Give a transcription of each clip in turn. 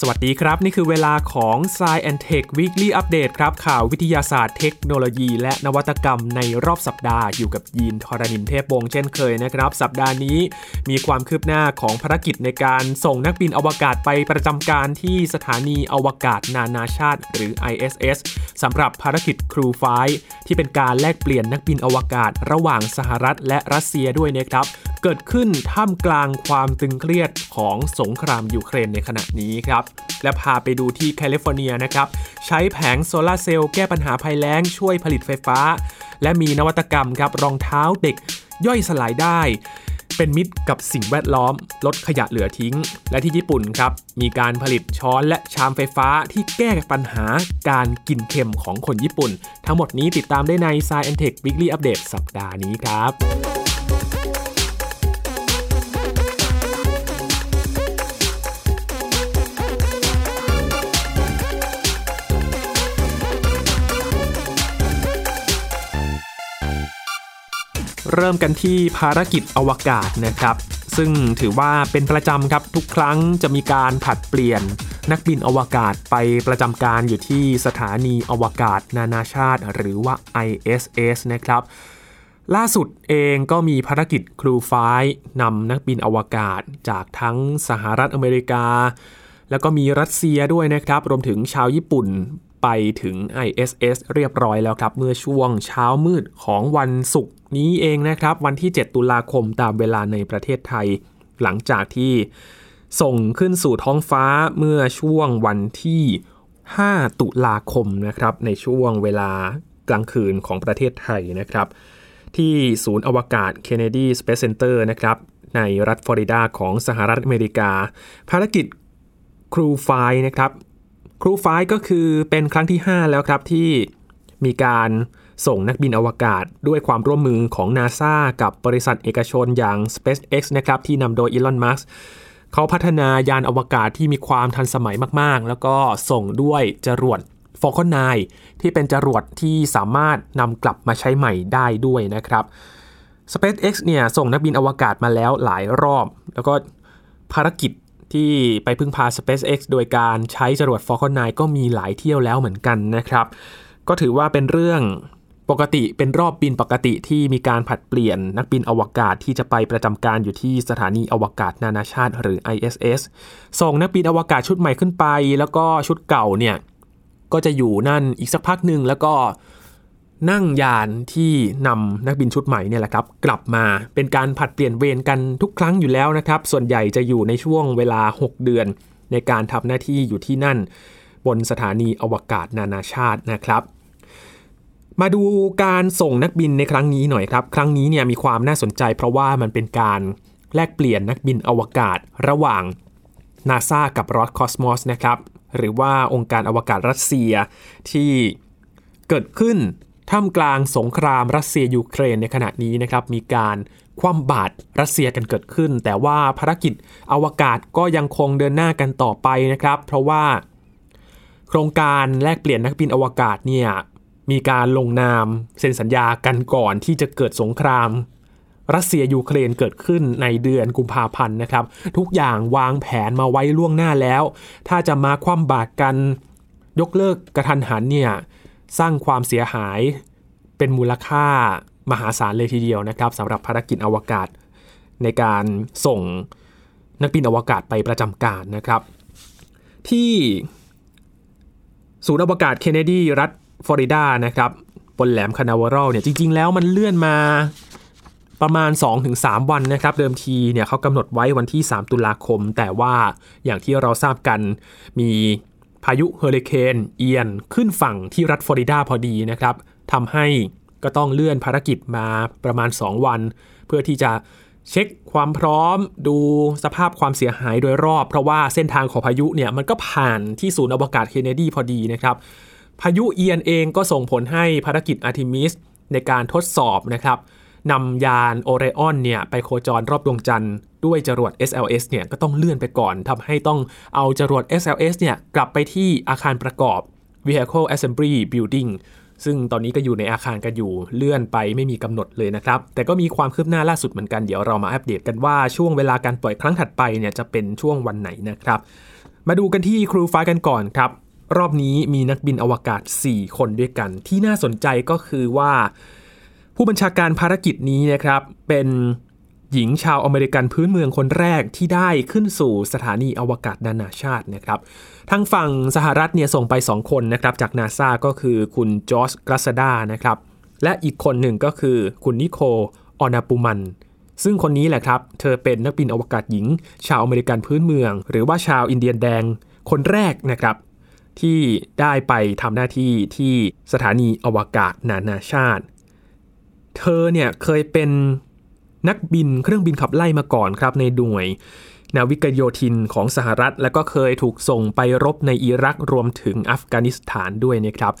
สวัสดีครับ นี่คือเวลาของ s ซแอนเทค Weekly Update ครับ ข่าววิทยาศาสตร์เทคโนโลยี และนวัตกรรมในรอบสัปดาห์อยู่กับยีนทรณินเทพวงศ์เช่นเคยนะครับ สัปดาห์นี้มีความคืบหน้าของภารกิจในการส่งนักบินอวกาศไปประจำการที่สถานีอวกาศนานาชาติ หรือ ISS สำหรับภารกิจครูไฟที่เป็นการแลกเปลี่ยนนักบินอวกาศ ระหว่างสหรัฐและรัสเซียด้วยนะครับเกิดขึ้นท่ามกลางความตึงเครียดของสงครามยูเครนในขณะนี้ครับ และพาไปดูที่แคลิฟอร์เนียนะครับ ใช้แผงโซลาเซลล์แก้ปัญหาภัยแล้งช่วยผลิตไฟฟ้า และมีนวัตกรรมครับรองเท้าเด็กย่อยสลายได้ เป็นมิตรกับสิ่งแวดล้อม ลดขยะเหลือทิ้ง และที่ญี่ปุ่นครับ มีการผลิตช้อนและชามไฟฟ้าที่แก้ปัญหาการกินเค็มของคนญี่ปุ่น ทั้งหมดนี้ติดตามได้ใน s c i e n Tech Weekly Update สัปดาห์นี้ครับ เริ่มกันที่ภารกิจอวกาศนะครับ ซึ่งถือว่าเป็นประจำครับทุกครั้งจะมีการผัดเปลี่ยน นักบินอวกาศไปประจำการอยู่ที่สถานีอวกาศนานาชาติ หรือว่า ISS นะครับ ล่าสุดเองก็มีภารกิจครูไฟนำนักบินอวกาศจากทั้งสหรัฐอเมริกา แล้วก็มีรัสเซียด้วยนะครับ รวมถึงชาวญี่ปุ่น ไปถึง ISS เรียบร้อยแล้วครับ เมื่อช่วงเช้ามืดของวันศุกร์นี้เองนะครับ วันที่ 7 ตุลาคมตามเวลาในประเทศไทย หลังจากที่ส่งขึ้นสู่ท้องฟ้าเมื่อช่วงวันที่ 5 ตุลาคมนะครับ ในช่วงเวลากลางคืนของประเทศไทยนะครับ ที่ศูนย์อวกาศ Kennedy Space Center นะครับ ในรัฐฟลอริดาของสหรัฐอเมริกา ภารกิจครูไฟนะครับ ครูไฟก็คือเป็นครั้งที่ 5 แล้วครับที่มีการส่งนักบินอวกาศด้วยความร่วมมือของ NASA กับบริษัทเอกชนอย่าง SpaceX นะครับที่นำโดยอีลอน มัสเขาพัฒนายานอวกาศที่มีความทันสมัยมากๆ แล้วก็ส่งด้วยจรวด Falcon 9 ที่เป็นจรวดที่สามารถนำกลับมาใช้ใหม่ได้ด้วยนะครับ SpaceX เนี่ยส่งนักบินอวกาศมาแล้วหลายรอบ แล้วก็ภารกิจ ที่ไปพึ่งพา SpaceX โดยการใช้จรวด Falcon 9 ก็มีหลายเที่ยวแล้วเหมือนกันนะครับ ก็ถือว่าเป็นเรื่องปกติเป็นรอบบินปกติที่มีการผัดเปลี่ยนนักบินอวกาศที่จะไปประจำการอยู่ที่สถานีอวกาศนานาชาติหรือ ISS ส่งนักบินอวกาศชุดใหม่ขึ้นไป แล้วก็ชุดเก่าเนี่ยก็จะอยู่นั่นอีกสักพักหนึ่งแล้วก็ นั่งยานที่นำนักบินชุดใหม่เนี่ยแหละครับกลับมาเป็นการผัดเปลี่ยนเวรกันทุกครั้งอยู่แล้วนะครับ ส่วนใหญ่จะอยู่ในช่วงเวลา 6 เดือน ในการทำหน้าที่อยู่ที่นั่น บนสถานีอวกาศนานาชาตินะครับ มาดูการส่งนักบินในครั้งนี้หน่อยครับ ครั้งนี้เนี่ยมีความน่าสนใจ เพราะว่ามันเป็นการแลกเปลี่ยนนักบินอวกาศระหว่างนาซากับรอสคอสมอสนะครับหรือว่าองค์การอวกาศรัสเซียที่เกิดขึ้น ท่ามกลางสงครามรัสเซียยูเครนในขณะนี้นะครับมีการคว่ำบาตรรัสเซียกันเกิดขึ้น แต่ว่าภารกิจอวกาศก็ยังคงเดินหน้ากันต่อไปนะครับ เพราะว่า โครงการแลกเปลี่ยนนักบินอวกาศเนี่ยมีการลงนามเซ็นสัญญากันก่อนที่จะเกิดสงคราม รัสเซียยูเครนเกิดขึ้นในเดือนกุมภาพันธ์นะครับ ทุกอย่างวางแผนมาไว้ล่วงหน้าแล้ว ถ้าจะมาคว่ำบาตรกันยกเลิกกระทันหันเนี่ย สร้างความเสียหายเป็นมูลค่ามหาศาลเลยทีเดียวนะครับสำหรับภารกิจอวกาศ ในการส่งนักบินอวกาศไปประจำการนะครับ ที่ศูนย์อวกาศเคนเนดีรัฐฟลอริดานะครับบนแหลมคานาวารัลเนี่ยจริง ๆ แล้วมันเลื่อนมาประมาณ 2-3 วันนะครับ เดิมทีเนี่ยเขากำหนดไว้วันที่ 3 ตุลาคม แต่ว่าอย่างที่เราทราบกันมี พายุเฮอริเคนเอียนขึ้นฝั่งที่รัฐฟลอริดาพอดีนะครับทำให้ก็ต้องเลื่อนภารกิจมาประมาณ 2 วัน เพื่อที่จะเช็คความพร้อมดูสภาพความเสียหายโดยรอบ เพราะว่าเส้นทางของพายุเนี่ยมันก็ผ่านที่ศูนย์อวกาศเคนเนดีพอดีนะครับ พายุเอียนเองก็ส่งผลให้ภารกิจอาร์ทิมิสในการทดสอบนะครับ นำยานโอเรออนเนี่ยไปโคจรรอบดวงจันทร์ด้วยจรวด SLS เนี่ยก็ต้องเลื่อนไปก่อนทำให้ต้องเอาจรวด SLS เนี่ยกลับไปที่อาคารประกอบ Vehicle Assembly Building ซึ่งตอนนี้ก็อยู่ในอาคารกันอยู่เลื่อนไปไม่มีกำหนดเลยนะครับ แต่ก็มีความคืบหน้าล่าสุดเหมือนกันเดี๋ยวเรามาอัปเดตกันว่าช่วงเวลาการปล่อยครั้งถัดไปเนี่ยจะเป็นช่วงวันไหนนะครับ มาดูกันที่ครูฟ้ากันก่อนครับ รอบนี้มีนักบินอวกาศ 4 คนด้วยกัน ที่น่าสนใจก็คือว่า ผู้บัญชาการภารกิจนี้นะครับเป็นหญิงชาวอเมริกันพื้นเมืองคนแรกที่ได้ขึ้นสู่สถานีอวกาศนานาชาตินะครับทางฝั่งสหรัฐเนี่ยส่งไป 2 คนนะครับจากนาซาก็คือคุณจอร์จกราซาดานะครับและอีกคนหนึ่งก็คือคุณนิโคลออนาปูแมนน์ ซึ่งคนนี้แหละครับ เธอเป็นนักบินอวกาศหญิง ชาวอเมริกันพื้นเมือง หรือว่าชาวอินเดียนแดงคนแรกนะครับ ที่ได้ไปทำหน้าที่ที่สถานีอวกาศนานาชาติ เธอเนี่ยเคยเป็นนักบินเครื่องบินขับไล่มาก่อนครับในหน่วยนาวิกโยธินของสหรัฐ และก็เคยถูกส่งไปรบในอิรักรวมถึงอัฟกานิสถานด้วยนะครับ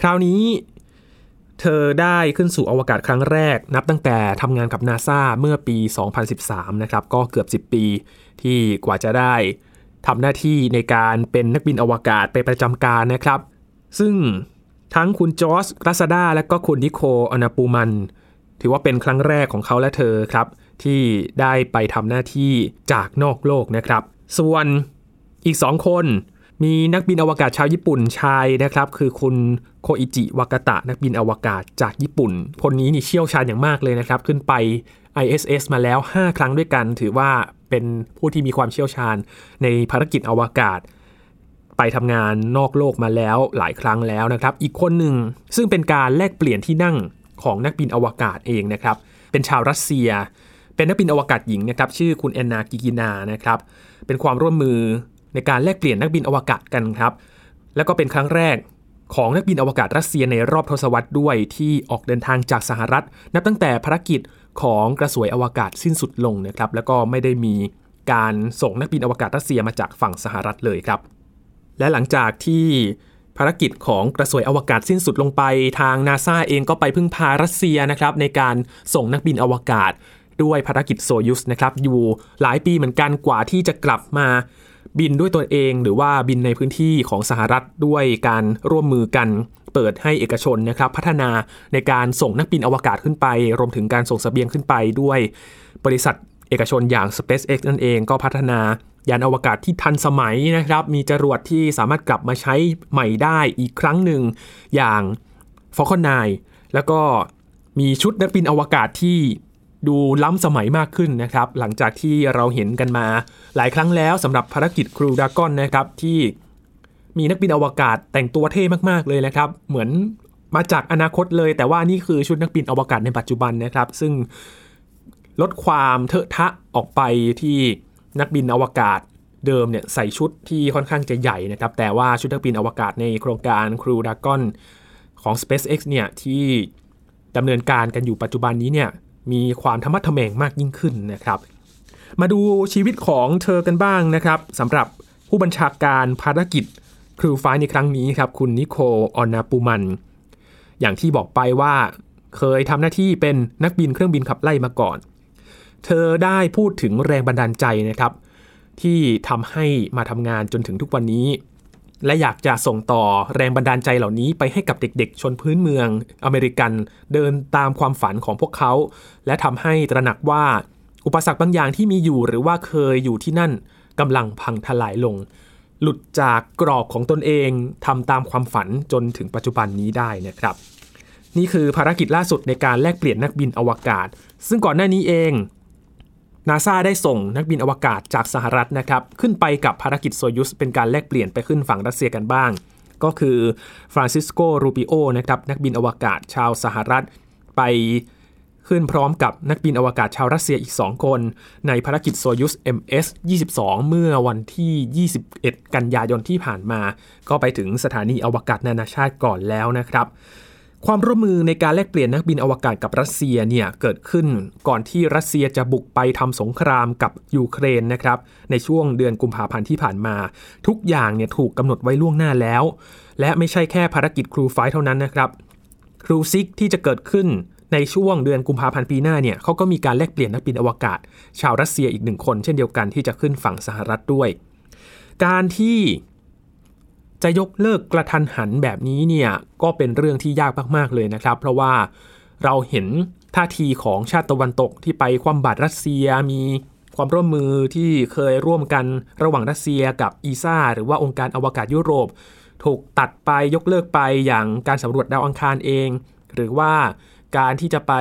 คราวนี้เธอได้ขึ้นสู่อวกาศครั้งแรก นับตั้งแต่ทำงานกับนาซาเมื่อปี 2013 นะครับ ก็เกือบ 10 ปีที่กว่าจะได้ทำหน้าที่ในการเป็นนักบินอวกาศไปประจำการนะครับ ซึ่ง ทั้งคุณจอร์จกราซาดาและก็คุณนิโคอนาปูมัน ถือว่าเป็นครั้งแรกของเขาและเธอครับ ที่ได้ไปทำหน้าที่จากนอกโลกนะครับ ส่วนอีกสองคนมีนักบินอวกาศชาวญี่ปุ่นชายนะครับ คือคุณโคอิจิวากาตะนักบินอวกาศจากญี่ปุ่น คนนี้นี่เชี่ยวชาญอย่างมากเลยนะครับ ขึ้นไป ISS มาแล้ว 5 ครั้งด้วยกัน ถือว่าเป็นผู้ที่มีความเชี่ยวชาญในภารกิจอวกาศ ไปทำงานนอกโลกมาแล้วหลายครั้งแล้วนะครับ อีกคนหนึ่งซึ่งเป็นการแลกเปลี่ยนที่นั่งของนักบินอวกาศเองนะครับ เป็นชาวรัสเซีย เป็นนักบินอวกาศหญิงนะครับชื่อคุณแอนนากิกินานะครับเป็นความร่วมมือในการแลกเปลี่ยนนักบินอวกาศกันครับ แล้วก็เป็นครั้งแรกของนักบินอวกาศรัสเซียในรอบทศวรรษด้วยที่ออกเดินทางจากสหรัฐ นับตั้งแต่ภารกิจของกระสวยอวกาศสิ้นสุดลงนะครับ แล้วก็ไม่ได้มีการส่งนักบินอวกาศรัสเซียมาจากฝั่งสหรัฐเลยครับ และหลังจากที่ภารกิจของกระสวยอวกาศสิ้นสุดลงไป ทางนาซาเองก็ไปพึ่งพารัสเซียนะครับในการส่งนักบินอวกาศด้วยภารกิจโซยุสนะครับอยู่หลายปีเหมือนกันกว่าที่จะกลับมาบินด้วยตัวเอง หรือว่าบินในพื้นที่ของสหรัฐด้วยการร่วมมือกันเปิดให้เอกชนนะครับพัฒนาในการส่งนักบินอวกาศขึ้นไป รวมถึงการส่งสเสบียงขึ้นไปด้วย บริษัทเอกชนอย่าง SpaceX นั่นเองก็พัฒนา ยานอวกาศที่ทันสมัยนะครับ มีจรวดที่สามารถกลับมาใช้ใหม่ได้อีกครั้งหนึ่งอย่าง Falcon 9 แล้วก็มีชุดนักบินอวกาศที่ดูล้ำสมัยมากขึ้นนะครับ หลังจากที่เราเห็นกันมาหลายครั้งแล้วสำหรับภารกิจครูดากอนนะครับที่มีนักบินอวกาศแต่งตัวเท่มากๆเลยนะครับ เหมือนมาจากอนาคตเลย แต่ว่านี่คือชุดนักบินอวกาศในปัจจุบันนะครับ ซึ่งลดความเถอะทะออกไปที่ นักบินอวกาศเดิมเนี่ยใส่ชุดที่ค่อนข้างจะใหญ่นะครับ แต่ว่าชุดนักบินอวกาศในโครงการครูดากอนของ SpaceX เนี่ยที่ดำเนินการกันอยู่ปัจจุบันนี้เนี่ยมีความธรรมะทแมงมากยิ่งขึ้นนะครับ มาดูชีวิตของเธอกันบ้างนะครับสำหรับผู้บัญชาการภารกิจครูฟ้าในครั้งนี้ครับคุณนิโคออนาปูมัน อย่างที่บอกไปว่าเคยทำหน้าที่เป็นนักบินเครื่องบินขับไล่มาก่อน เธอได้พูดถึงแรงบันดาลใจนะครับ ที่ทำให้มาทำงานจนถึงทุกวันนี้ และอยากจะส่งต่อแรงบันดาลใจเหล่านี้ไปให้กับเด็กๆ ชนพื้นเมืองอเมริกันเดินตามความฝันของพวกเขา และทำให้ตระหนักว่าอุปสรรคบางอย่างที่มีอยู่หรือว่าเคยอยู่ที่นั่นกำลังพังทลายลง หลุดจากกรอบของตนเองทำตามความฝันจนถึงปัจจุบันนี้ได้นะครับ นี่คือภารกิจล่าสุดในการแลกเปลี่ยนนักบินอวกาศ ซึ่งก่อนหน้านี้เอง นาซาได้ส่งนักบินอวกาศจากสหรัฐนะครับ ขึ้นไปกับภารกิจโซยุสเป็นการแลกเปลี่ยนไปขึ้นฝั่งรัสเซียกันบ้าง ก็คือฟรานซิสโก รูปิโอนะครับนักบินอวกาศชาวสหรัฐไปขึ้นพร้อมกับนักบินอวกาศชาวรัสเซียอีก 2 คน ในภารกิจโซยุส MS 22 เมื่อวันที่ 21 กันยายนที่ผ่านมา ก็ไปถึงสถานีอวกาศนานาชาติก่อนแล้วนะครับ ความร่วมมือในการแลกเปลี่ยนนักบินอวกาศกับรัสเซียเนี่ยเกิดขึ้นก่อนที่รัสเซียจะบุกไปทำสงครามกับยูเครนนะครับในช่วงเดือนกุมภาพันธ์ที่ผ่านมา ทุกอย่างเนี่ยถูกกำหนดไว้ล่วงหน้าแล้ว และไม่ใช่แค่ภารกิจ Crew Five เท่านั้นนะครับ Crew Six ที่จะเกิดขึ้นในช่วงเดือนกุมภาพันธ์ปีหน้าเนี่ยเขาก็มีการแลกเปลี่ยนนักบินอวกาศ ชาวรัสเซียอีกหนึ่งคน เช่นเดียวกันที่จะขึ้นฝั่งสหรัฐด้วย การที่ จะยกเลิกกะทันหันแบบนี้เนี่ยก็เป็นเรื่องที่ยากมากๆเลยนะครับ เพราะว่าเราเห็นท่าทีของชาติตะวันตกที่ไปคว่ำบาตรรัสเซียมีความร่วมมือที่เคยร่วมกันระหว่างรัสเซียกับอีซ่าหรือว่าองค์การอวกาศยุโรป ถูกตัดไปยกเลิกไปอย่างการสำรวจดาวอังคารเอง หรือว่าการที่จะไป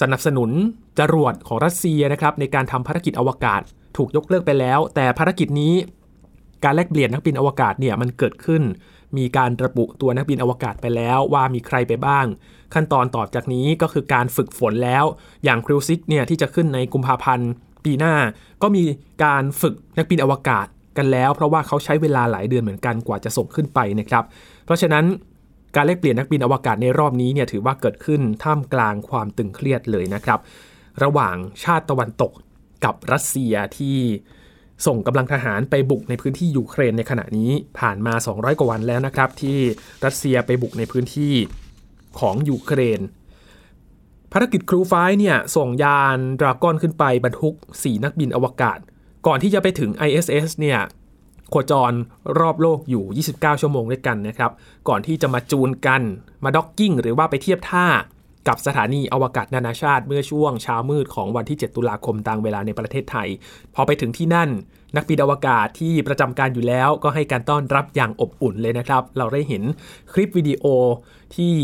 สนับสนุนจรวดของรัสเซียนะครับในการทำภารกิจอวกาศ ถูกยกเลิกไปแล้ว แต่ภารกิจนี้ การแลกเปลี่ยนนักบินอวกาศเนี่ยมันเกิดขึ้น มีการระบุตัวนักบินอวกาศไปแล้วว่ามีใครไปบ้าง ขั้นตอนต่อจากนี้ก็คือการฝึกฝนแล้ว อย่างคริวซิกเนี่ยที่จะขึ้นในกุมภาพันธ์ปีหน้า ก็มีการฝึกนักบินอวกาศกันแล้ว เพราะว่าเขาใช้เวลาหลายเดือนเหมือนกันกว่าจะส่งขึ้นไปนะครับ เพราะฉะนั้นการแลกเปลี่ยนนักบินอวกาศในรอบนี้เนี่ยถือว่าเกิดขึ้นท่ามกลางความตึงเครียดเลยนะครับ ระหว่างชาติตะวันตกกับรัสเซียที่ ส่งกำลังทหารไปบุกในพื้นที่ยูเครนในขณะนี้ผ่านมา 200 กว่าวันแล้วนะครับ ที่รัสเซียไปบุกในพื้นที่ของยูเครน ภารกิจครูไฟเนี่ยส่งยานดราก้อนขึ้นไปบรรทุก 4 นักบินอวกาศ ก่อนที่จะไปถึง ISS เนี่ยโคจรรอบโลกอยู่ 29 ชั่วโมงด้วยกันนะครับ ก่อนที่จะมาจูนกันมาด็อกกิ้งหรือว่าไปเทียบท่า กับสถานีอวกาศนานาชาติเมื่อช่วงเช้ามืดของวันที่ 7 ตุลาคมตามเวลาในประเทศไทย พอไปถึงที่นั่น นักบินอวกาศที่ประจำการอยู่แล้วก็ให้การต้อนรับอย่างอบอุ่นเลยนะครับ เราได้เห็นคลิปวิดีโอที่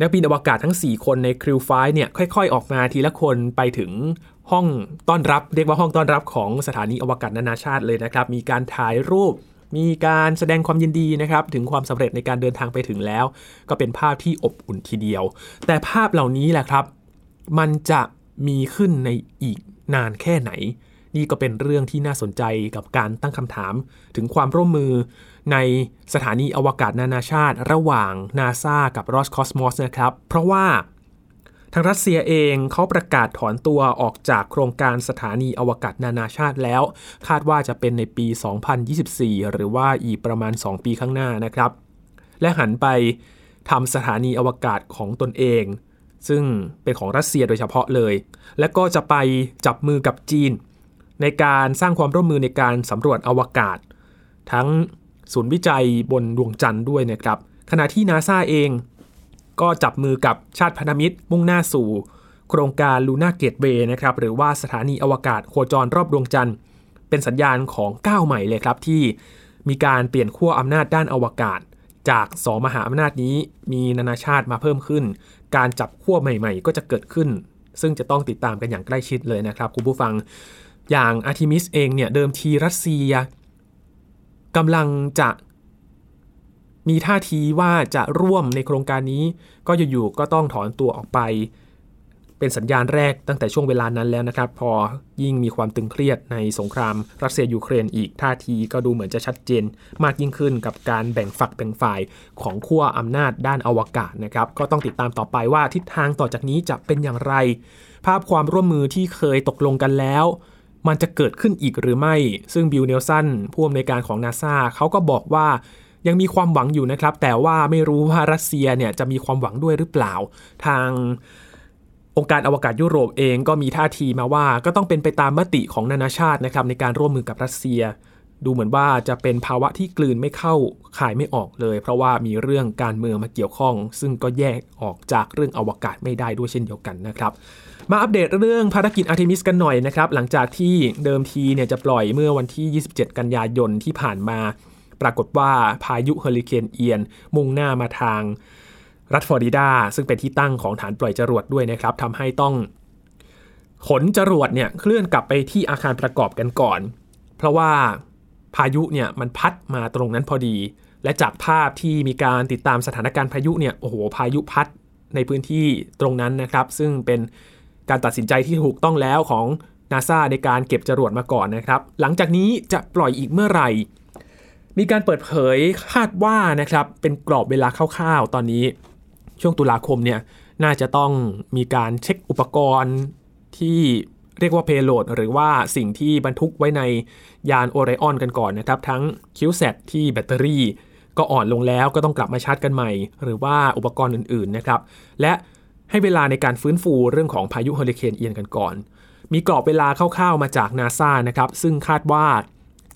นักบินอวกาศทั้ง 4 คนในคริวไฟเนี่ยค่อย ๆ ออกมาทีละคนไปถึงห้องต้อนรับ เรียกว่าห้องต้อนรับของสถานีอวกาศนานาชาติเลยนะครับ มีการถ่ายรูป มีการแสดงความยินดีนะครับ ถึงความสำเร็จในการเดินทางไปถึงแล้ว ก็เป็นภาพที่อบอุ่นทีเดียว แต่ภาพเหล่านี้แหละครับ มันจะมีขึ้นในอีกนานแค่ไหน นี่ก็เป็นเรื่องที่น่าสนใจกับการตั้งคำถาม ถึงความร่วมมือในสถานีอวกาศนานาชาติ ระหว่างนาซากับ Roscosmos นะครับ เพราะว่า ทางรัสเซียเองเขาประกาศถอนตัวออกจากโครงการสถานีอวกาศนานาชาติแล้ว คาดว่าจะเป็นในปี 2024 หรือว่าอีกประมาณ 2 ปีข้างหน้านะครับ และหันไปทำสถานีอวกาศของตนเอง ซึ่งเป็นของรัสเซียโดยเฉพาะเลย และก็จะไปจับมือกับจีน ในการสร้างความร่วมมือในการสำรวจอวกาศ ทั้งศูนย์วิจัยบนดวงจันทร์ด้วยนะครับขณะที่นาซาเอง ก็จับมือกับชาติพันธมิตรมุ่งหน้าสู่ โครงการลูน่าเกตเวย์นะครับหรือว่าสถานีอวกาศโคจรรอบดวงจันทร์ เป็นสัญญาณของก้าวใหม่เลยครับที่มีการเปลี่ยนขั้วอำนาจด้านอวกาศ จากสองมหาอำนาจนี้มีนานาชาติมาเพิ่มขึ้น การจับขั้วใหม่ ๆ ก็จะเกิดขึ้น ซึ่งจะต้องติดตามกันอย่างใกล้ชิดเลยนะครับคุณผู้ฟังอย่างอาร์ทิมิสเองเนี่ยเดิมทีรัสเซียกำลังจะ มีท่าทีว่าจะร่วมในโครงการนี้ ก็อยู่ๆก็ต้องถอนตัวออกไป เป็นสัญญาณแรกตั้งแต่ช่วงเวลานั้นแล้วนะครับ พอยิ่งมีความตึงเครียดในสงครามรัสเซียยูเครนอีกท่าทีก็ดูเหมือนจะชัดเจน มากยิ่งขึ้นกับการแบ่งฝักแบ่งฝ่ายของขั้วอำนาจด้านอวกาศนะครับก็ต้องติดตามต่อไปว่าทิศทางต่อจากนี้จะเป็นอย่างไร ภาพความร่วมมือที่เคยตกลงกันแล้วมันจะเกิดขึ้นอีกหรือไม่ ซึ่งบิลเนลสันผู้อำนวยการของนาซาเขาก็บอกว่า ยังมีความหวังอยู่นะครับ แต่ว่าไม่รู้ว่ารัสเซียเนี่ยจะมีความหวังด้วยหรือเปล่า ทางองค์การอวกาศยุโรปเองก็มีท่าทีมาว่าก็ต้องเป็นไปตามมติของนานาชาตินะครับในการร่วมมือกับรัสเซีย ดูเหมือนว่าจะเป็นภาวะที่กลืนไม่เข้าคายไม่ออกเลย เพราะว่ามีเรื่องการเมืองมาเกี่ยวข้อง ซึ่งก็แยกออกจากเรื่องอวกาศไม่ได้ด้วยเช่นเดียวกันนะครับมาอัปเดตเรื่องภารกิจอาร์เทมิสกันหน่อยนะครับ หลังจากที่เดิมทีเนี่ยจะปล่อยเมื่อวันที่ 27 กันยายนที่ผ่านมา ปรากฏว่าพายุเฮอริเคนเอียน มุ่งหน้ามาทางรัฐฟลอริดา ซึ่งเป็นที่ตั้งของฐานปล่อยจรวดด้วยนะครับทำให้ต้องขนจรวดเนี่ยเคลื่อนกลับไปที่อาคารประกอบกันก่อน เพราะว่าพายุเนี่ยมันพัดมาตรงนั้นพอดี และจากภาพที่มีการติดตามสถานการณ์พายุเนี่ยโอ้โหพายุพัดในพื้นที่ตรงนั้นนะครับ ซึ่งเป็นการตัดสินใจที่ถูกต้องแล้วของนาซาในการเก็บจรวดมาก่อนนะครับ หลังจากนี้จะปล่อยอีกเมื่อไหร่ มีการเปิดเผยคาดว่านะครับเป็นกรอบเวลาคร่าวๆ ตอนนี้ช่วงตุลาคมเนี่ยน่าจะต้องมีการเช็คอุปกรณ์ที่เรียกว่าเพโลดหรือว่าสิ่งที่บรรทุกไว้ในยานโอไรออนกันก่อนนะครับ ทั้งคิวเซตที่แบตเตอรี่ ก็อ่อนลงแล้วก็ต้องกลับมาชาร์จกันใหม่ หรือว่าอุปกรณ์อื่นๆนะครับ และให้เวลาในการฟื้นฟูเรื่องของพายุเฮอริเคนเอียนกันก่อน มีกรอบเวลาคร่าวๆมาจากนาซานะครับ ซึ่งคาดว่า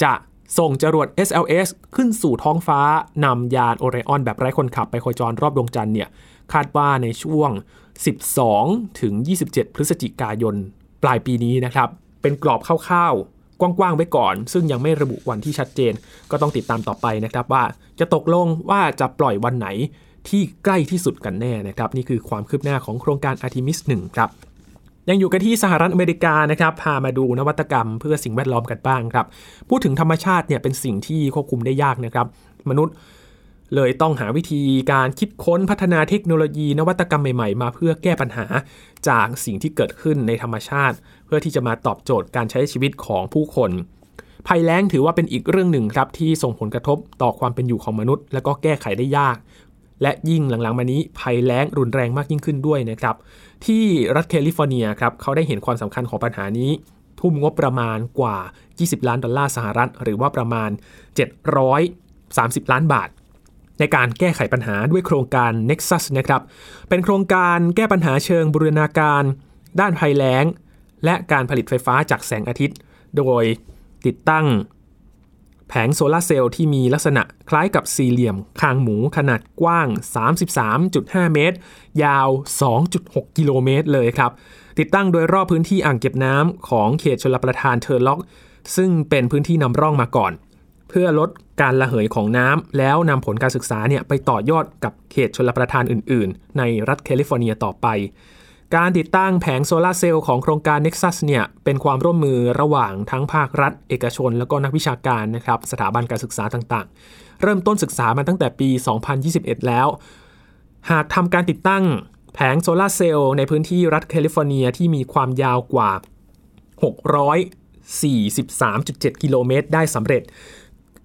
จะ ส่งจรวด SLS ขึ้นสู่ท้องฟ้านำยานโอไรออนแบบไร้คนขับไปโคจรรอบดวงจันทร์เนี่ยคาดว่าในช่วง 12 ถึง 27 พฤศจิกายน ปลายปีนี้นะครับ เป็นกรอบคร่าวๆ กว้างๆ ไว้ก่อน ซึ่งยังไม่ระบุวันที่ชัดเจน ก็ต้องติดตามต่อไปนะครับว่าจะตกลงว่าจะปล่อยวันไหนที่ใกล้ที่สุดกันแน่นะครับ นี่คือความคืบหน้าของโครงการ Artemis 1 ครับ ยังอยู่กันที่สหรัฐอเมริกานะครับพามาดูนวัตกรรมเพื่อสิ่งแวดล้อมกันบ้างครับ พูดถึงธรรมชาติเนี่ยเป็นสิ่งที่ควบคุมได้ยากนะครับ มนุษย์เลยต้องหาวิธีการคิดค้นพัฒนาเทคโนโลยีนวัตกรรมใหม่ๆ มาเพื่อแก้ปัญหาจากสิ่งที่เกิดขึ้นในธรรมชาติ เพื่อที่จะมาตอบโจทย์การใช้ชีวิตของผู้คนภัยแล้งถือว่าเป็นอีกเรื่องหนึ่งครับที่ส่งผลกระทบต่อความเป็นอยู่ของมนุษย์ และก็แก้ไขได้ยาก และยิ่งหลังๆมานี้ภัยแล้งรุนแรงมากยิ่งขึ้นด้วยนะครับ ที่รัฐแคลิฟอร์เนียครับเขาได้เห็นความสำคัญของปัญหานี้ ทุ่มงบประมาณกว่า 20 ล้านดอลลาร์สหรัฐ หรือว่าประมาณ 730 ล้านบาท ในการแก้ไขปัญหาด้วยโครงการ Nexus นะครับ เป็นโครงการแก้ปัญหาเชิงบูรณาการ ด้านภัยแล้ง และการผลิตไฟฟ้าจากแสงอาทิตย์ โดยติดตั้ง แผงโซลาร์เซลล์ที่มีลักษณะคล้ายกับสี่เหลี่ยมคางหมูขนาดกว้าง 33.5 เมตร ยาว 2.6 กิโลเมตรเลยครับ ติดตั้งโดยรอบพื้นที่อ่างเก็บน้ำของเขตชลประทานเทอร์ล็อก ซึ่งเป็นพื้นที่นำร่องมาก่อน เพื่อลดการระเหยของน้ำแล้วนำผลการศึกษาเนี่ยไปต่อยอดกับเขตชลประทานอื่น ๆ ในรัฐแคลิฟอร์เนียต่อไป การติดตั้งแผงโซลาร์เซลล์ของโครงการ Nexus เนี่ยเป็นความร่วมมือระหว่างทั้งภาครัฐ เอกชน แล้วก็นักวิชาการนะครับสถาบันการศึกษาต่างๆ เริ่มต้นศึกษามาตั้งแต่ปี 2021 แล้ว หากทำการติดตั้งแผงโซลาร์เซลล์ในพื้นที่รัฐแคลิฟอร์เนียที่มีความยาวกว่า 643.7 กิโลเมตรได้สำเร็จ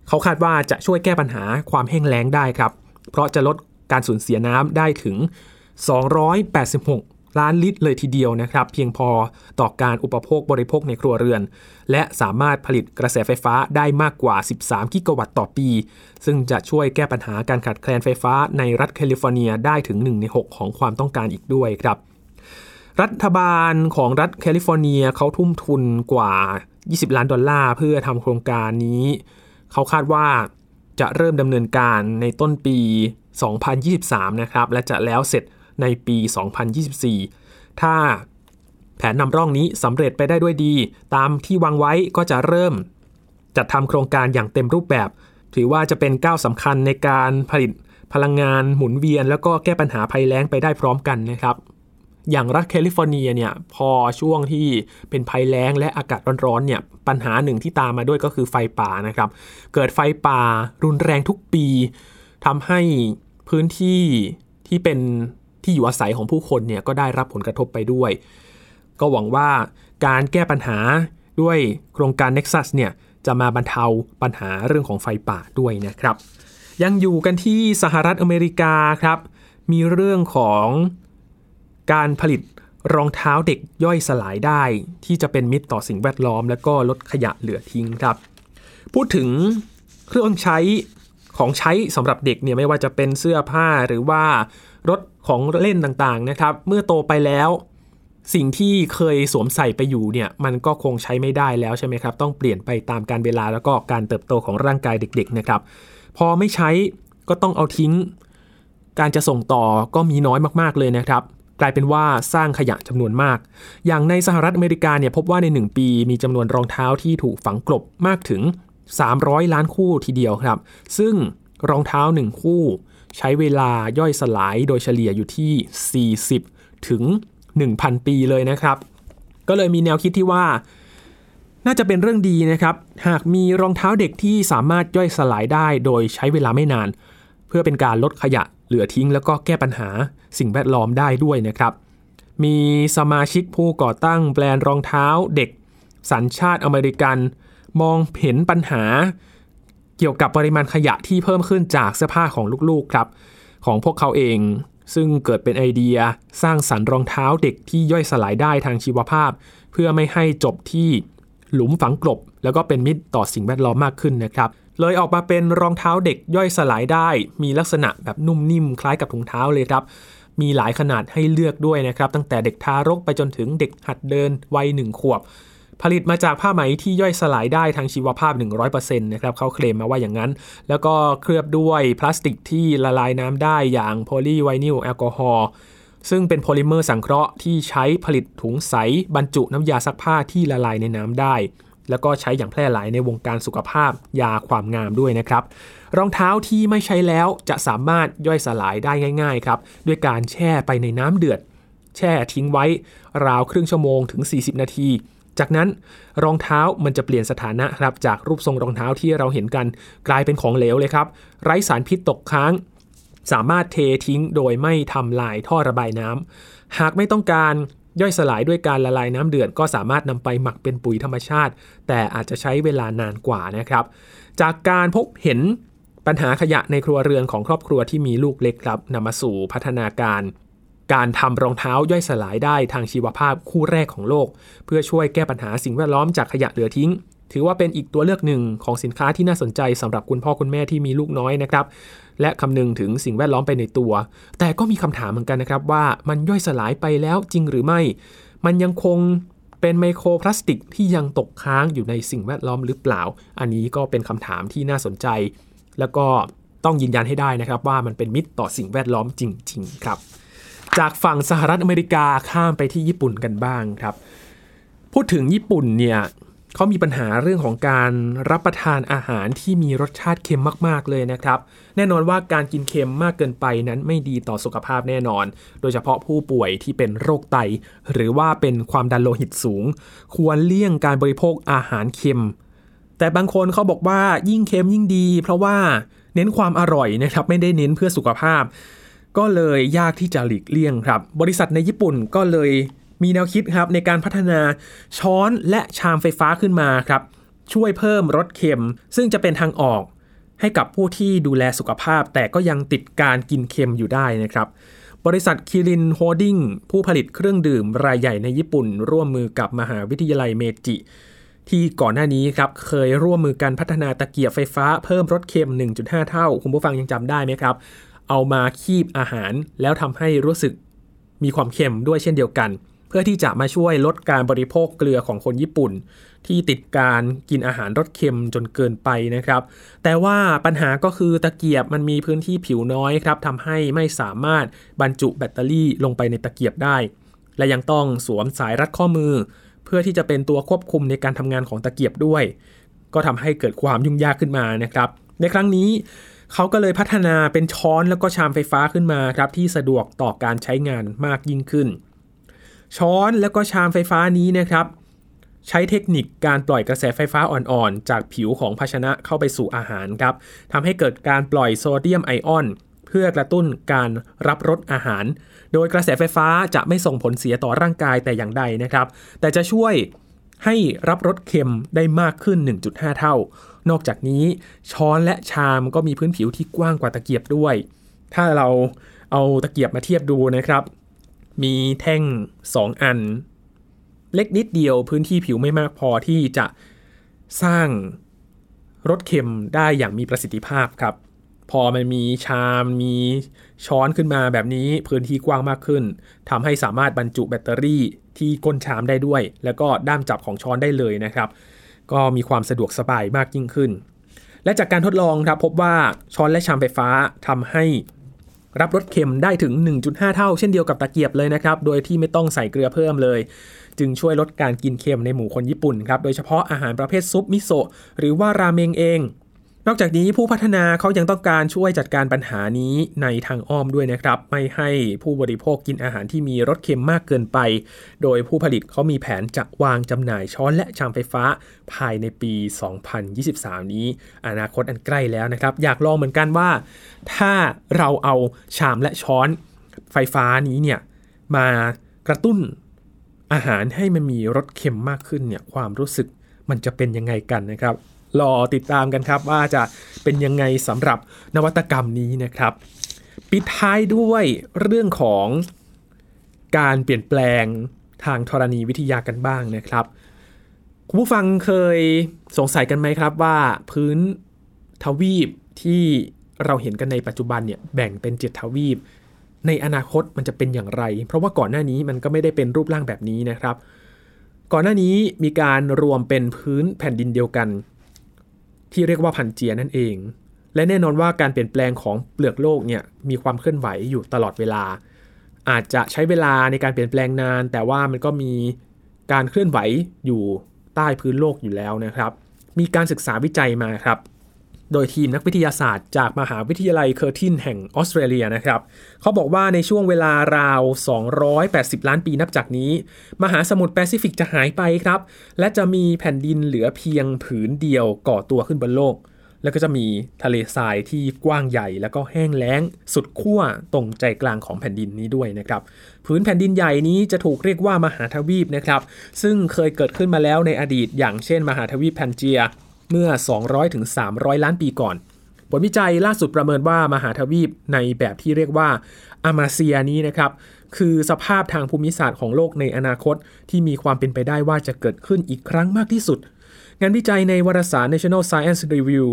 เขาคาดว่าจะช่วยแก้ปัญหาความแห้งแล้งได้ครับ เพราะจะลดการสูญเสียน้ำได้ถึง 286 ล้านลิตรเลยทีเดียวนะครับ เพียงพอต่อการอุปโภคบริโภคในครัวเรือน และสามารถผลิตกระแสไฟฟ้าได้มากกว่า 13 กิกะวัตต์ต่อปี ซึ่งจะช่วยแก้ปัญหาการขาดแคลนไฟฟ้าในรัฐแคลิฟอร์เนียได้ถึง 1 ใน 6 ของความต้องการอีกด้วยครับ รัฐบาลของรัฐแคลิฟอร์เนียเขาทุ่มทุนกว่า 20 ล้านดอลลาร์เพื่อทำโครงการนี้ เขาคาดว่าจะเริ่มดำเนินการในต้นปี 2023 นะครับ และจะแล้วเสร็จ ในปี 2024 ถ้าแผนนำร่องนี้สำเร็จไปได้ด้วยดี ตามที่วางไว้ก็จะเริ่ม จัดทำโครงการอย่างเต็มรูปแบบ ถือว่าจะเป็นก้าวสำคัญในการผลิตพลังงานหมุนเวียน แล้วก็แก้ปัญหาภัยแล้งไปได้พร้อมกันนะครับอย่างรัฐแคลิฟอร์เนียเนี่ยพอช่วงที่เป็นภัยแล้งและอากาศร้อนๆเนี่ยปัญหาหนึ่งที่ตามมาด้วยก็คือไฟป่านะครับ เกิดไฟป่ารุนแรงทุกปีทำให้พื้นที่ที่เป็น ที่อยู่อาศัยของผู้คนเนี่ยก็ได้รับผลกระทบไปด้วย ก็หวังว่าการแก้ปัญหาด้วยโครงการ Nexus เนี่ยจะมาบรรเทาปัญหาเรื่องของไฟป่าด้วยนะครับ ยังอยู่กันที่สหรัฐอเมริกาครับ มีเรื่องของการผลิตรองเท้าเด็กย่อยสลายได้ ที่จะเป็นมิตรต่อสิ่งแวดล้อม และก็ลดขยะเหลือทิ้งครับ พูดถึงเครื่องใช้ของใช้สำหรับเด็กเนี่ยไม่ว่าจะเป็นเสื้อผ้าหรือว่ารถ ของเล่นต่างๆนะครับ เมื่อโตไปแล้ว สิ่งที่เคยสวมใส่ไปอยู่เนี่ยมันก็คงใช้ไม่ได้แล้วใช่ไหมครับ ต้องเปลี่ยนไปตามการเวลาแล้วก็การเติบโตของร่างกายเด็ก ๆ นะครับ พอไม่ใช้ก็ต้องเอาทิ้ง การจะส่งต่อก็มีน้อยมากๆเลยนะครับ กลายเป็นว่าสร้างขยะจำนวนมาก อย่างในสหรัฐอเมริกาเนี่ยพบว่าใน 1 ปีมีจำนวนรองเท้าที่ถูกฝังกลบมากถึง 300 ล้านคู่ทีเดียวครับ ซึ่งรองเท้า 1 คู่ ใช้เวลาย่อยสลายโดยเฉลี่ยอยู่ที่ 40 ถึง 1,000 ปีเลยนะครับ ก็เลยมีแนวคิดที่ว่า น่าจะเป็นเรื่องดีนะครับ หากมีรองเท้าเด็กที่สามารถย่อยสลายได้โดยใช้เวลาไม่นาน เพื่อเป็นการลดขยะเหลือทิ้ง แล้วก็แก้ปัญหาสิ่งแวดล้อมได้ด้วยนะครับ มีสมาชิกผู้ก่อตั้งแบรนด์รองเท้าเด็ก สัญชาติอเมริกัน มองเห็นปัญหา เกี่ยวกับปริมาณขยะที่เพิ่มขึ้นจากเสื้อผ้าของลูกๆครับ ของพวกเขาเอง ซึ่งเกิดเป็นไอเดียสร้างสรรค์รองเท้าเด็กที่ย่อยสลายได้ทางชีวภาพ เพื่อไม่ให้จบที่หลุมฝังกลบ แล้วก็เป็นมิตรต่อสิ่งแวดล้อมมากขึ้นนะครับ เลยออกมาเป็นรองเท้าเด็กย่อยสลายได้ มีลักษณะแบบนุ่มนิ่มคล้ายกับถุงเท้าเลยครับ มีหลายขนาดให้เลือกด้วยนะครับ ตั้งแต่เด็กทารกไปจนถึงเด็กหัดเดินวัยหนึ่งขวบ ผลิตมาจากผ้าไหมที่ย่อยสลายได้ทางชีวภาพ 100%นะครับเขาเคลมมาว่าอย่างนั้น แล้วก็เคลือบด้วยพลาสติกที่ละลายน้ำได้อย่างโพลีไวนิลแอลกอฮอล์ซึ่งเป็นโพลิเมอร์สังเคราะห์ที่ใช้ผลิตถุงใส บรรจุน้ำยาซักผ้าที่ละลายในน้ำได้ แล้วก็ใช้อย่างแพร่หลายในวงการสุขภาพยาความงามด้วยนะครับ รองเท้าที่ไม่ใช้แล้วจะสามารถย่อยสลายได้ง่าย ๆ ครับ ด้วยการแช่ไปในน้ำเดือด แช่ทิ้งไว้ ราวครึ่งชั่วโมงถึง 40 นาที จากนั้นรองเท้ามันจะเปลี่ยนสถานะครับจากรูปทรงรองเท้าที่เราเห็นกันกลายเป็นของเหลวเลยครับ ไร้สารพิษตกค้าง สามารถเททิ้งโดยไม่ทำลายท่อระบายน้ำหากไม่ต้องการย่อยสลายด้วยการละลายน้ำเดือดก็สามารถนำไปหมักเป็นปุ๋ยธรรมชาติ แต่อาจจะใช้เวลานานกว่านะครับ จากการพบเห็นปัญหาขยะในครัวเรือนของครอบครัวที่มีลูกเล็กครับนำมาสู่พัฒนาการ การทำรองเท้าย่อยสลายได้ทางชีวภาพคู่แรกของโลก เพื่อช่วยแก้ปัญหาสิ่งแวดล้อมจากขยะเหลือทิ้ง ถือว่าเป็นอีกตัวเลือกหนึ่งของสินค้าที่น่าสนใจสำหรับคุณพ่อคุณแม่ที่มีลูกน้อยนะครับ และคำนึงถึงสิ่งแวดล้อมไปในตัว แต่ก็มีคำถามเหมือนกันนะครับว่ามันย่อยสลายไปแล้วจริงหรือไม่ มันยังคงเป็นไมโครพลาสติกที่ยังตกค้างอยู่ในสิ่งแวดล้อมหรือเปล่า อันนี้ก็เป็นคำถามที่น่าสนใจ แล้วก็ต้องยืนยันให้ได้นะครับว่ามันเป็นมิตรต่อสิ่งแวดล้อมจริง ๆ ครับ จากฝั่งสหรัฐอเมริกาข้ามไปที่ญี่ปุ่นกันบ้างครับ พูดถึงญี่ปุ่นเนี่ยเขามีปัญหาเรื่องของการรับประทานอาหารที่มีรสชาติเค็มมาก ๆ เลยนะครับ แน่นอนว่าการกินเค็มมากเกินไปนั้นไม่ดีต่อสุขภาพแน่นอน โดยเฉพาะผู้ป่วยที่เป็นโรคไต หรือว่าเป็นความดันโลหิตสูง ควรเลี่ยงการบริโภคอาหารเค็ม แต่บางคนเขาบอกว่ายิ่งเค็มยิ่งดี เพราะว่าเน้นความอร่อยนะครับไม่ได้เน้นเพื่อสุขภาพ ก็เลยยากที่จะหลีกเลี่ยงครับ บริษัทในญี่ปุ่นก็เลยมีแนวคิดครับในการพัฒนาช้อนและชามไฟฟ้าขึ้นมาครับ ช่วยเพิ่มรสเค็ม ซึ่งจะเป็นทางออก ให้กับผู้ที่ดูแลสุขภาพ แต่ก็ยังติดการกินเค็มอยู่ได้นะครับ บริษัทคิรินโฮลดิ้งผู้ผลิตเครื่องดื่มรายใหญ่ในญี่ปุ่น ร่วมมือกับมหาวิทยาลัยเมจิ ที่ก่อนหน้านี้ครับเคยร่วมมือกันพัฒนาตะเกียบไฟฟ้าเพิ่มรสเค็ม 1.5 เท่า คุณผู้ฟังยังจำได้ไหมครับ เอามาคีบอาหาร แล้วทำให้รู้สึกมีความเค็มด้วยเช่นเดียวกัน เพื่อที่จะมาช่วยลดการบริโภคเกลือของคนญี่ปุ่น ที่ติดการกินอาหารรสเค็มจนเกินไปนะครับ แต่ว่าปัญหาก็คือตะเกียบมันมีพื้นที่ผิวน้อยครับทำให้ไม่สามารถบรรจุแบตเตอรี่ลงไปในตะเกียบได้ และยังต้องสวมสายรัดข้อมือ เพื่อที่จะเป็นตัวควบคุมในการทำงานของตะเกียบด้วย ก็ทำให้เกิดความยุ่งยากขึ้นมานะครับ ในครั้งนี้ เขาก็เลยพัฒนาเป็นช้อนแล้วก็ชามไฟฟ้าขึ้นมาครับที่สะดวกต่อการใช้งานมากยิ่งขึ้น ช้อนแล้วก็ชามไฟฟ้านี้นะครับ ใช้เทคนิคการปล่อยกระแสไฟฟ้าอ่อนๆ จากผิวของภาชนะเข้าไปสู่อาหารครับทำให้เกิดการปล่อยโซเดียมไอออนเพื่อกระตุ้นการรับรสอาหาร โดยกระแสไฟฟ้าจะไม่ส่งผลเสียต่อร่างกายแต่อย่างใดนะครับ แต่จะช่วยให้รับรสเค็มได้มากขึ้น 1.5 เท่า นอกจากนี้ช้อนและชามก็มีพื้นผิวที่กว้างกว่าตะเกียบด้วย ถ้าเราเอาตะเกียบมาเทียบดูนะครับ มีแท่ง 2 อัน เล็กนิดเดียวพื้นที่ผิวไม่มากพอที่จะสร้างรสเค็มได้อย่างมีประสิทธิภาพครับ พอมันมีชามมีช้อนขึ้นมาแบบนี้พื้นที่กว้างมากขึ้นทำให้สามารถบรรจุแบตเตอรี่ที่ก้นชามได้ด้วย แล้วก็ด้ามจับของช้อนได้เลยนะครับ ก็มีความสะดวกสบายมากยิ่งขึ้น และจากการทดลองครับพบว่าช้อนและชามไฟฟ้าทำให้รับรสเค็มได้ถึง 1.5 เท่า เช่นเดียวกับตะเกียบเลยนะครับ โดยที่ไม่ต้องใส่เกลือเพิ่มเลย จึงช่วยลดการกินเค็มในหมู่คนญี่ปุ่นครับ โดยเฉพาะอาหารประเภทซุปมิโซะหรือว่าราเมงเอง นอกจากนี้ผู้พัฒนาเขายังต้องการช่วยจัดการปัญหานี้ในทางอ้อมด้วยนะครับ ไม่ให้ผู้บริโภคกินอาหารที่มีรสเค็มมากเกินไป โดยผู้ผลิตเขามีแผนจะวางจำหน่ายช้อนและชามไฟฟ้าภายในปี 2023 นี้ อนาคตอันใกล้แล้วนะครับ อยากลองเหมือนกันว่า ถ้าเราเอาชามและช้อนไฟฟ้านี้เนี่ยมากระตุ้นอาหารให้มันมีรสเค็มมากขึ้นเนี่ยความรู้สึกมันจะเป็นยังไงกันนะครับ รอติดตามกันครับว่าจะเป็นยังไงสำหรับนวัตกรรมนี้นะครับ ปิดท้ายด้วยเรื่องของการเปลี่ยนแปลงทางธรณีวิทยากันบ้างนะครับคุณผู้ฟังเคยสงสัยกันไหมครับว่าพื้นทวีปที่เราเห็นกันในปัจจุบันเนี่ยแบ่งเป็นเจ็ดทวีป ในอนาคตมันจะเป็นอย่างไร เพราะว่าก่อนหน้านี้มันก็ไม่ได้เป็นรูปร่างแบบนี้นะครับ ก่อนหน้านี้มีการรวมเป็นพื้นแผ่นดินเดียวกัน ที่เรียกว่าพันเจียนั่นเอง และแน่นอนว่าการเปลี่ยนแปลงของเปลือกโลกเนี่ยมีความเคลื่อนไหวอยู่ตลอดเวลา อาจจะใช้เวลาในการเปลี่ยนแปลงนาน แต่ว่ามันก็มีการเคลื่อนไหวอยู่ใต้พื้นโลกอยู่แล้วนะครับ มีการศึกษาวิจัยมาครับ โดยทีมนักวิทยาศาสตร์จากมหาวิทยาลัยเคอร์ตินแห่งออสเตรเลียนะครับเขาบอกว่าในช่วงเวลาราว 280 ล้านปีนับจากนี้ มหาสมุทรแปซิฟิกจะหายไปครับ และจะมีแผ่นดินเหลือเพียงผืนเดียวก่อตัวขึ้นบนโลก แล้วก็จะมีทะเลทรายที่กว้างใหญ่ แล้วก็แห้งแล้ง สุดขั้วตรงใจกลางของแผ่นดินนี้ด้วยนะครับพื้นแผ่นดินใหญ่นี้จะถูกเรียกว่ามหาทวีปนะครับซึ่งเคยเกิดขึ้นมาแล้วในอดีต อย่างเช่น มหาทวีปแพนเจีย เมื่อ 200-300ถึง300 ล้านปีก่อน ผลวิจัยล่าสุดประเมินว่ามหาทวีปในแบบที่เรียกว่าอามาเซียนี้นะครับ คือสภาพทางภูมิศาสตร์ของโลกในอนาคต ที่มีความเป็นไปได้ว่าจะเกิดขึ้นอีกครั้งมากที่สุดงานวิจัยในวารสาร National Science Review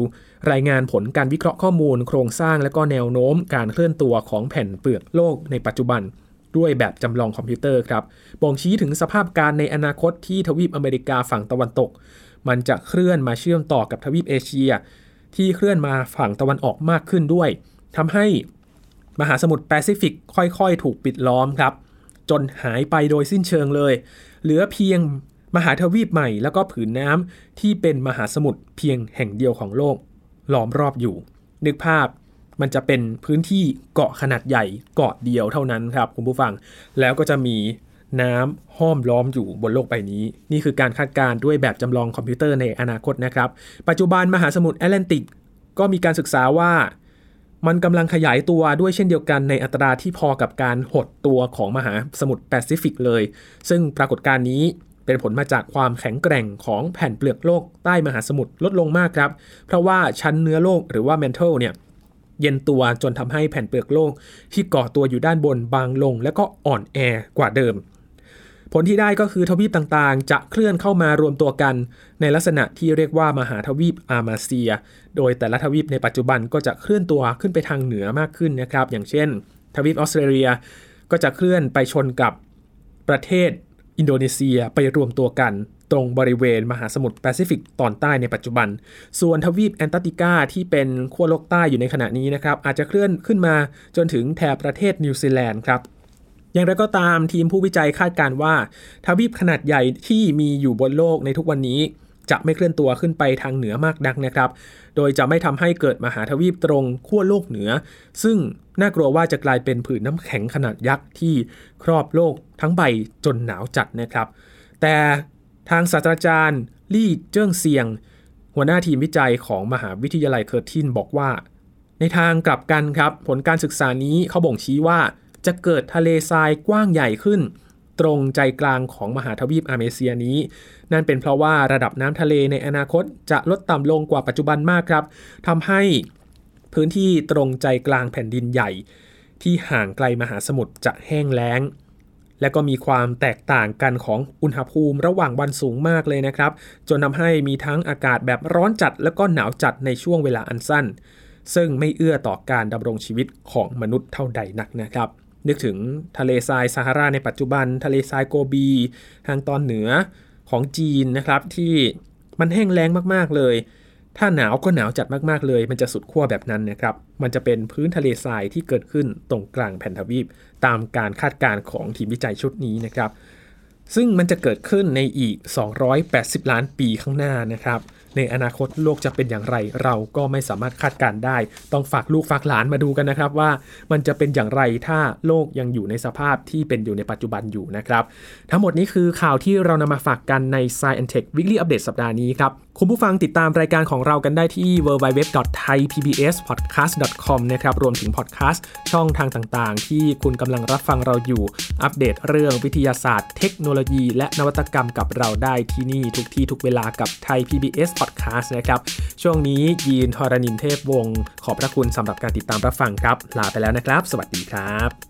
รายงานผลการวิเคราะห์ข้อมูล โครงสร้างและก็แนวโน้มการเคลื่อนตัวของแผ่นเปลือกโลกในปัจจุบัน ด้วยแบบจำลองคอมพิวเตอร์ครับบ่งชี้ถึงสภาพการณ์ในอนาคตที่ทวีปอเมริกาฝั่งตะวันตก มันจะเคลื่อนมาเชื่อมต่อกับทวีปเอเชีย ที่เคลื่อนมาฝั่งตะวันออกมากขึ้นด้วยทำให้มหาสมุทรแปซิฟิกค่อยๆ ถูกปิดล้อมครับ จนหายไปโดยสิ้นเชิงเลย เหลือเพียงมหาทวีปใหม่แล้วก็ผืนน้ำที่เป็นมหาสมุทรเพียงแห่งเดียวของโลกล้อมรอบอยู่ นึกภาพมันจะเป็นพื้นที่เกาะขนาดใหญ่เกาะเดียวเท่านั้นครับคุณผู้ฟัง แล้วก็จะมี น้ำห้อมล้อมอยู่บนโลกใบนี้ นี่คือการคาดการณ์ด้วยแบบจำลองคอมพิวเตอร์ในอนาคตนะครับ ปัจจุบันมหาสมุทรแอตแลนติก ก็มีการศึกษาว่า มันกำลังขยายตัวด้วยเช่นเดียวกันในอัตราที่พอกับการหดตัวของมหาสมุทรแปซิฟิกเลย ซึ่งปรากฏการณ์นี้เป็นผลมาจากความแข็งแกร่งของแผ่นเปลือกโลกใต้มหาสมุทรลดลงมากครับ เพราะว่าชั้นเนื้อโลกหรือว่า mantle เนี่ยเย็นตัวจนทำให้แผ่นเปลือกโลกที่ก่อตัวอยู่ด้านบนบางลง และก็อ่อนแอกว่าเดิม ผลที่ได้ก็คือทวีปต่างๆ จะเคลื่อนเข้ามารวมตัวกัน ในลักษณะที่เรียกว่ามหาทวีปอามาเซีย โดยแต่ละทวีปในปัจจุบันก็จะเคลื่อนตัวขึ้นไปทางเหนือมากขึ้นนะครับ อย่างเช่น ทวีปออสเตรเลียก็จะเคลื่อนไปชนกับประเทศอินโดนีเซียไปรวมตัวกัน ตรงบริเวณมหาสมุทรแปซิฟิกตอนใต้ในปัจจุบัน ส่วนทวีปแอนตาร์กติกาที่เป็นขั้วโลกใต้อยู่ในขณะนี้นะครับอาจจะเคลื่อนขึ้นมาจนถึงแถบประเทศนิวซีแลนด์ครับ อย่างไรก็ตามทีมผู้วิจัยคาดการว่าทวีปขนาดใหญ่ที่มีอยู่บนโลกในทุกวันนี้จะไม่เคลื่อนตัวขึ้นไปทางเหนือมากนักนะครับ โดยจะไม่ทำให้เกิดมหาทวีปตรงขั้วโลกเหนือ ซึ่งน่ากลัวว่าจะกลายเป็นผืนน้ำแข็งขนาดยักษ์ที่ครอบโลกทั้งใบจนหนาวจัดนะครับ แต่ทางศาสตราจารย์ลี่เจิ้งเซียง หัวหน้าทีมวิจัยของมหาวิทยาลัยเคอร์ตินบอกว่า ในทางกลับกันครับ ผลการศึกษานี้เขาบ่งชี้ว่า จะเกิดทะเลทรายกว้างใหญ่ขึ้น ตรงใจกลางของมหาทวีปอาเมเซียนี้ นั่นเป็นเพราะว่าระดับน้ำทะเลในอนาคตจะลดต่ำลงกว่าปัจจุบันมากครับทำให้พื้นที่ตรงใจกลางแผ่นดินใหญ่ ที่ห่างไกลมหาสมุทรจะแห้งแล้ง และก็มีความแตกต่างกันของอุณหภูมิระหว่างวันสูงมากเลยนะครับ จนทำให้มีทั้งอากาศแบบร้อนจัด และก็หนาวจัดในช่วงเวลาอันสั้น ซึ่งไม่เอื้อต่อการดำรงชีวิตของมนุษย์เท่าใดนักนะครับ นึกถึงทะเลทรายซาฮาราในปัจจุบัน ทะเลทรายโกบี ทางตอนเหนือของจีนนะครับที่มันแห้งแล้งมากๆเลย ถ้าหนาวก็หนาวจัดมากๆเลย มันจะสุดขั้วแบบนั้นนะครับ มันจะเป็นพื้นทะเลทรายที่เกิดขึ้นตรงกลางแผ่นทวีป ตามการคาดการณ์ของทีมวิจัยชุดนี้นะครับ ซึ่งมันจะเกิดขึ้นในอีก 280 ล้านปีข้างหน้านะครับ ในอนาคตโลกจะเป็นอย่างไร เราก็ไม่สามารถคาดการได้ ต้องฝากลูกฝากหลานมาดูกันนะครับว่ามันจะเป็นอย่างไรถ้าโลกยังอยู่ในสภาพที่เป็นอยู่ในปัจจุบันอยู่นะครับ ทั้งหมดนี้คือข่าวที่เรานำมาฝากกันใน Science Tech Weekly Update สัปดาห์นี้ครับ คุณผู้ฟังติดตามรายการของเรากันได้ที่ www.thaipbspodcast.com นะครับ รวมถึงพอดแคสต์ช่องทางต่างๆ ที่คุณกำลังรับฟังเราอยู่ อัปเดตเรื่องวิทยาศาสตร์ เทคโนโลยี และนวัตกรรมกับเราได้ที่นี่ทุกที่ทุกเวลากับไทย PBS Podcast นะครับ ช่วงนี้ยีนทรณินเทพวงศ์ขอบพระคุณสำหรับการติดตามรับฟังครับ ลาไปแล้วนะครับ สวัสดีครับ